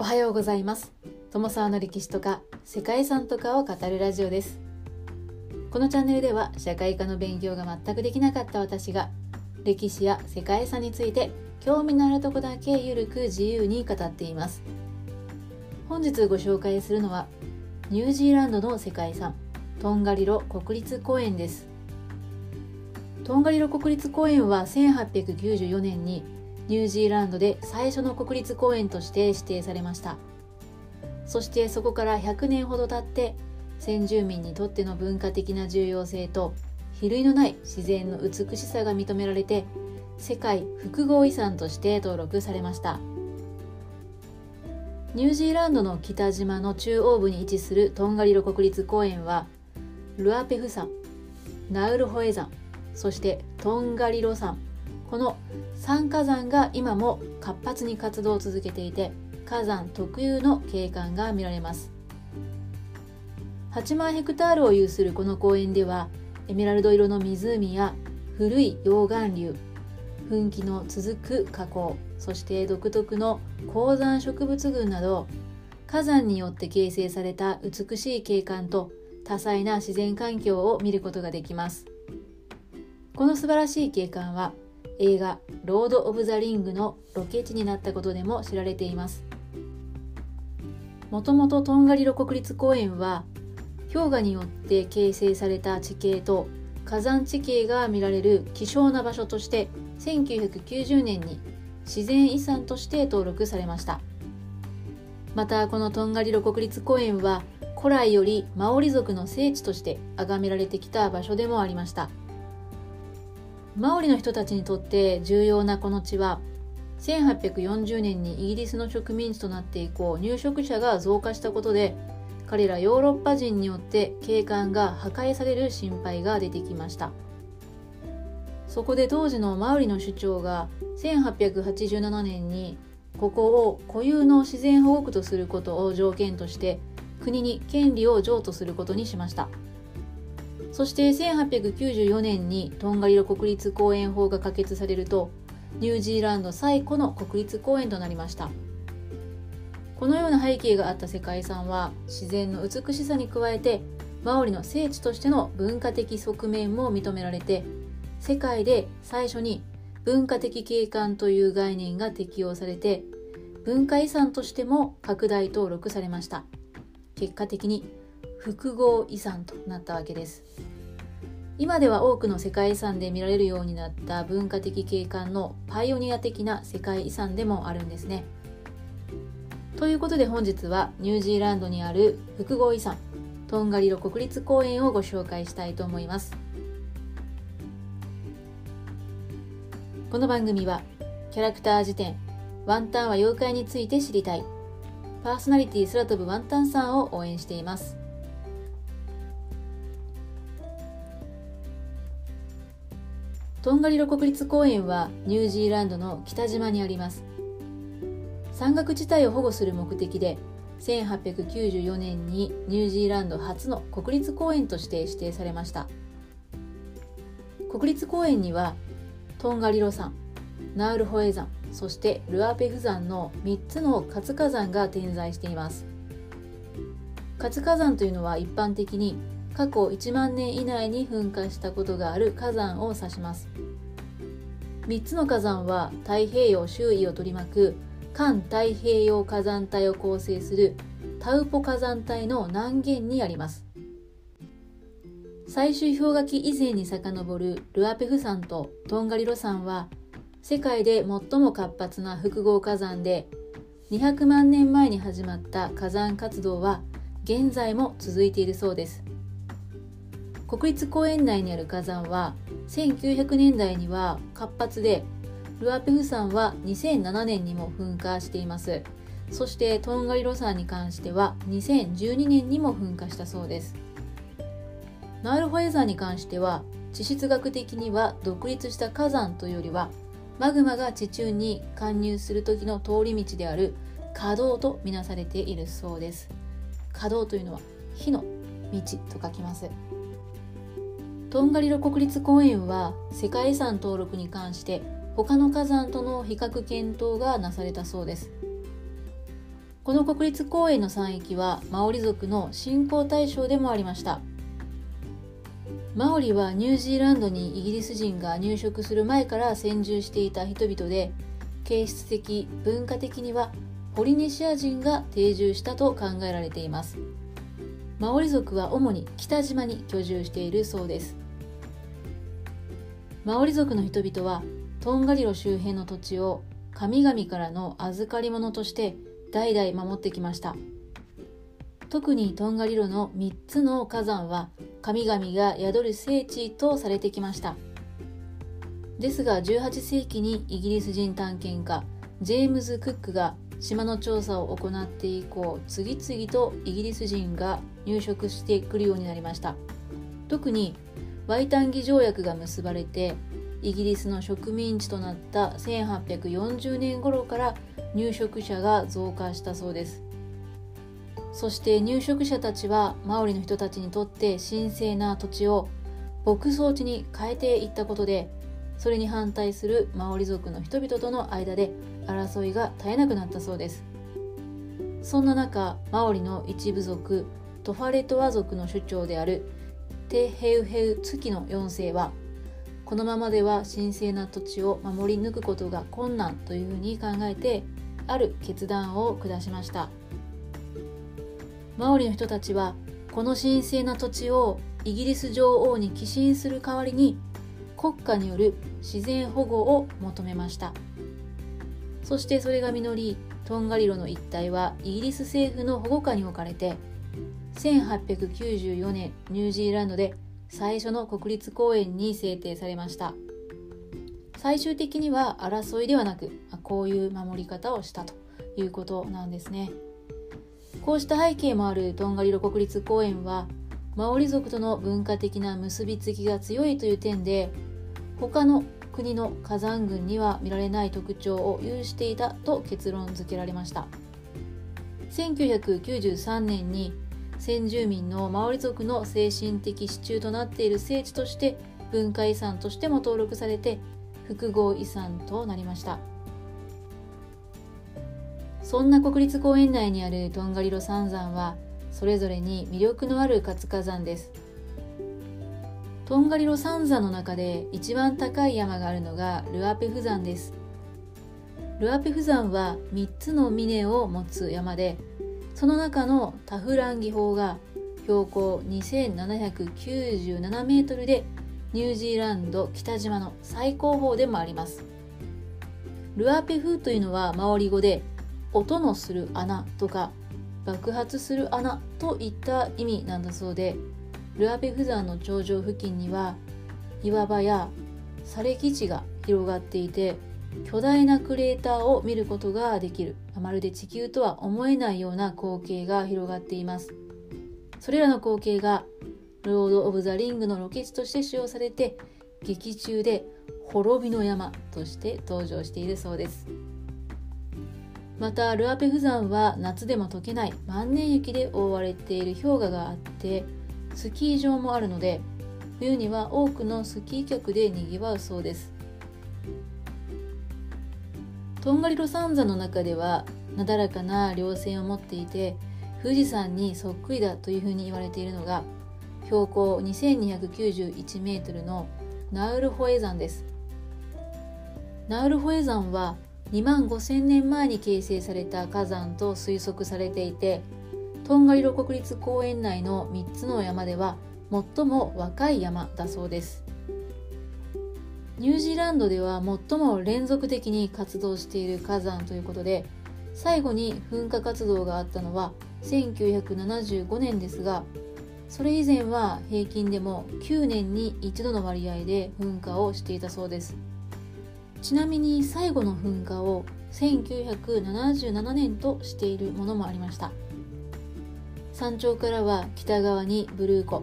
おはようございます。友沢の歴史とか世界遺産とかを語るラジオです。このチャンネルでは社会科の勉強が全くできなかった私が歴史や世界遺産について興味のあるとこだけゆるく自由に語っています。本日ご紹介するのはニュージーランドの世界遺産トンガリロ国立公園です。トンガリロ国立公園は1894年にニュージーランドで最初の国立公園として指定されました。そしてそこから100年ほど経って先住民にとっての文化的な重要性と比類のない自然の美しさが認められて世界複合遺産として登録されました。ニュージーランドの北島の中央部に位置するトンガリロ国立公園はルアペフ山ナウルホエ山そしてトンガリロ山この3火山が今も活発に活動を続けていて火山特有の景観が見られます。8万ヘクタールを有するこの公園ではエメラルド色の湖や古い溶岩流噴気の続く火口そして独特の高山植物群など火山によって形成された美しい景観と多彩な自然環境を見ることができます。この素晴らしい景観は映画「ロード・オブ・ザ・リング」のロケ地になったことでも知られています。もともとトンガリロ国立公園は氷河によって形成された地形と火山地形が見られる希少な場所として1990年に自然遺産として登録されました。またこのトンガリロ国立公園は古来よりマオリ族の聖地として崇められてきた場所でもありました。マオリの人たちにとって重要なこの地は1840年にイギリスの植民地となって以降入植者が増加したことで彼らヨーロッパ人によって景観が破壊される心配が出てきました。そこで当時のマウリの首長が1887年にここを固有の自然保護区とすることを条件として国に権利を譲渡することにしました。そして1894年にトンガリロ国立公園法が可決されるとニュージーランド最古の国立公園となりました。このような背景があった世界遺産は自然の美しさに加えてマオリの聖地としての文化的側面も認められて世界で最初に文化的景観という概念が適用されて文化遺産としても拡大登録されました。結果的に複合遺産となったわけです。今では多くの世界遺産で見られるようになった文化的景観のパイオニア的な世界遺産でもあるんですね。ということで本日はニュージーランドにある複合遺産トンガリロ国立公園をご紹介したいと思います。この番組はキャラクター辞典ワンタンは妖怪について知りたい。パーソナリティ空飛ぶワンタンさんを応援しています。トンガリロ国立公園はニュージーランドの北島にあります。山岳地帯を保護する目的で1894年にニュージーランド初の国立公園として指定されました。国立公園にはトンガリロ山ナウルホエ山そしてルアペフ山の3つの活火山が点在しています。活火山というのは一般的に過去1万年以内に噴火したことがある火山を指します。3つの火山は太平洋周囲を取り巻く環太平洋火山帯を構成するタウポ火山帯の南限にあります。最終氷河期以前に遡るルアペフ山とトンガリロ山は世界で最も活発な複合火山で200万年前に始まった火山活動は現在も続いているそうです。国立公園内にある火山は1900年代には活発でルアペフ山は2007年にも噴火しています。そしてトンガリロ山に関しては2012年にも噴火したそうです。ナウルホエ山に関しては地質学的には独立した火山というよりはマグマが地中に貫入する時の通り道である可動とみなされているそうです。可動というのは火の道と書きます。トンガリロ国立公園は世界遺産登録に関して他の火山との比較検討がなされたそうです。この国立公園の山域はマオリ族の信仰対象でもありました。マオリはニュージーランドにイギリス人が入植する前から先住していた人々で形質的文化的にはポリネシア人が定住したと考えられています。マオリ族は主に北島に居住しているそうです。マオリ族の人々はトンガリロ周辺の土地を神々からの預かり物として代々守ってきました。特にトンガリロの3つの火山は神々が宿る聖地とされてきました。ですが18世紀にイギリス人探検家ジェームズ・クックが島の調査を行って以降次々とイギリス人が入植してくるようになりました。特にワイタンギ条約が結ばれてイギリスの植民地となった1840年頃から入植者が増加したそうです。そして入植者たちはマオリの人たちにとって神聖な土地を牧草地に変えていったことでそれに反対するマオリ族の人々との間で争いが絶えなくなったそうです。そんな中マオリの一部族トファレトワ族の首長であるテヘウヘウツキの4世はこのままでは神聖な土地を守り抜くことが困難というふうに考えてある決断を下しました。マオリの人たちはこの神聖な土地をイギリス女王に寄進する代わりに国家による自然保護を求めました。そしてそれが実りトンガリロの一帯はイギリス政府の保護下に置かれて1894年ニュージーランドで最初の国立公園に制定されました。最終的には争いではなくこういう守り方をしたということなんですね。こうした背景もあるトンガリロ国立公園はマオリ族との文化的な結びつきが強いという点で他の国の火山群には見られない特徴を有していたと結論付けられました。1993年に先住民のマオリ族の精神的支柱となっている聖地として文化遺産としても登録されて複合遺産となりました。そんな国立公園内にあるトンガリロ三山はそれぞれに魅力のある活火山です。トンガリロ三山の中で一番高い山があるのがルアペフ山です。ルアペフ山は3つの峰を持つ山でその中のタフランギ峰が標高2797メートルでニュージーランド北島の最高峰でもあります。ルアペフというのはマオリ語で音のする穴とか爆発する穴といった意味なんだそうでルアペフ山の頂上付近には岩場や砂礫地が広がっていて巨大なクレーターを見ることができる。まるで地球とは思えないような光景が広がっています。それらの光景がロード・オブ・ザ・リングのロケ地として使用されて劇中で滅びの山として登場しているそうです。またルアペフ山は夏でも溶けない万年雪で覆われている氷河があってスキー場もあるので冬には多くのスキー客でにぎわうそうです。トンガリロ山山の中ではなだらかな稜線を持っていて富士山にそっくりだというふうに言われているのが標高2291メートルのナウルホエ山です。ナウルホエ山は2万5000年前に形成された火山と推測されていてトンガリロ国立公園内の3つの山では最も若い山だそうです。ニュージーランドでは最も連続的に活動している火山ということで最後に噴火活動があったのは1975年ですがそれ以前は平均でも9年に一度の割合で噴火をしていたそうです。ちなみに最後の噴火を1977年としているものもありました。山頂からは北側にブルー湖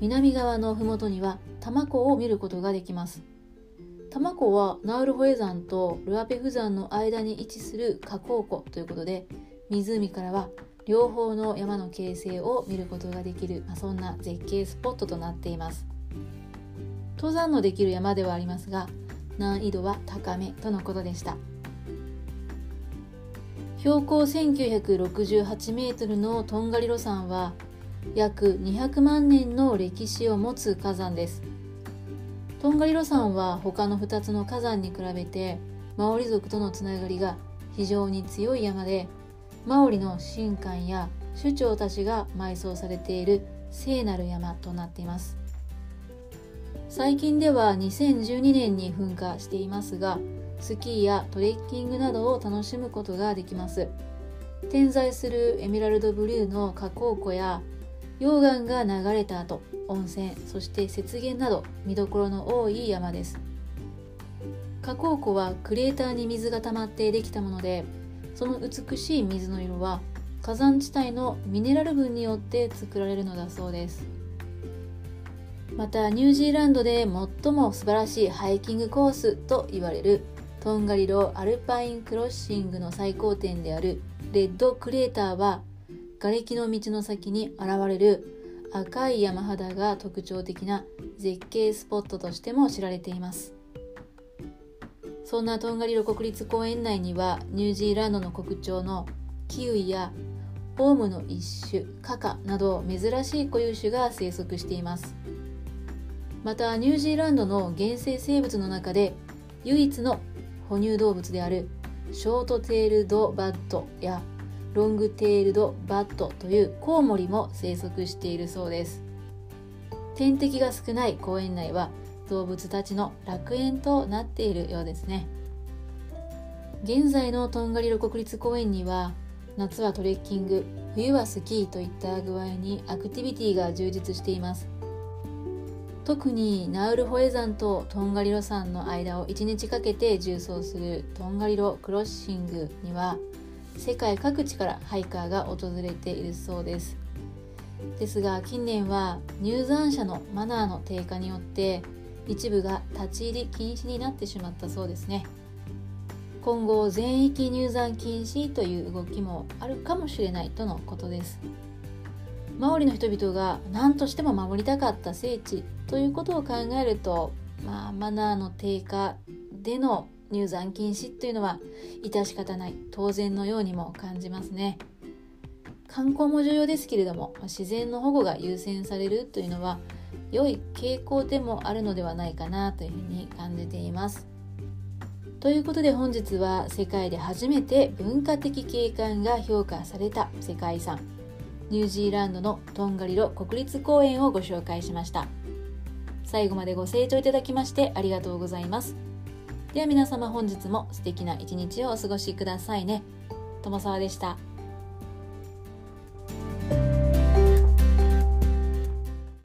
南側の麓には多摩湖を見ることができます。多摩湖はナウルホエ山とルアペフ山の間に位置する河口湖ということで湖からは両方の山の形成を見ることができる、まあ、そんな絶景スポットとなっています。登山のできる山ではありますが難易度は高めとのことでした。標高1968メートルのトンガリロ山は約200万年の歴史を持つ火山です。トンガリロ山は他の2つの火山に比べてマオリ族とのつながりが非常に強い山でマオリの神官や首長たちが埋葬されている聖なる山となっています。最近では2012年に噴火していますがスキーやトレッキングなどを楽しむことができます。点在するエメラルドブルーの火口湖や溶岩が流れた後温泉そして雪原など見どころの多い山です。火口湖はクレーターに水が溜まってできたものでその美しい水の色は火山地帯のミネラル分によって作られるのだそうです。またニュージーランドで最も素晴らしいハイキングコースと言われるトンガリロアルパインクロッシングの最高点であるレッドクレーターは瓦礫の道の先に現れる赤い山肌が特徴的な絶景スポットとしても知られています。そんなトンガリロ国立公園内にはニュージーランドの国鳥のキウイやオウムの一種カカなど珍しい固有種が生息しています。またニュージーランドの原生生物の中で唯一の哺乳動物であるショートテールドバットやロングテールドバットというコウモリも生息しているそうです。天敵が少ない公園内は動物たちの楽園となっているようですね。現在のトンガリロ国立公園には夏はトレッキング冬はスキーといった具合にアクティビティが充実しています。特にナウルホエ山とトンガリロ山の間を1日かけて縦走するトンガリロクロッシングには世界各地からハイカーが訪れているそうです。ですが近年は入山者のマナーの低下によって一部が立ち入り禁止になってしまったそうですね。今後全域入山禁止という動きもあるかもしれないとのことです。マオリの人々が何としても守りたかった聖地ということを考えると、まあ、マナーの低下での入山禁止というのは致し方ない当然のようにも感じますね。観光も重要ですけれども自然の保護が優先されるというのは良い傾向でもあるのではないかなというふうに感じています。ということで本日は世界で初めて文化的景観が評価された世界遺産ニュージーランドのトンガリロ国立公園をご紹介しました。最後までご清聴いただきましてありがとうございます。では皆様本日も素敵な一日をお過ごしくださいね友沢でした。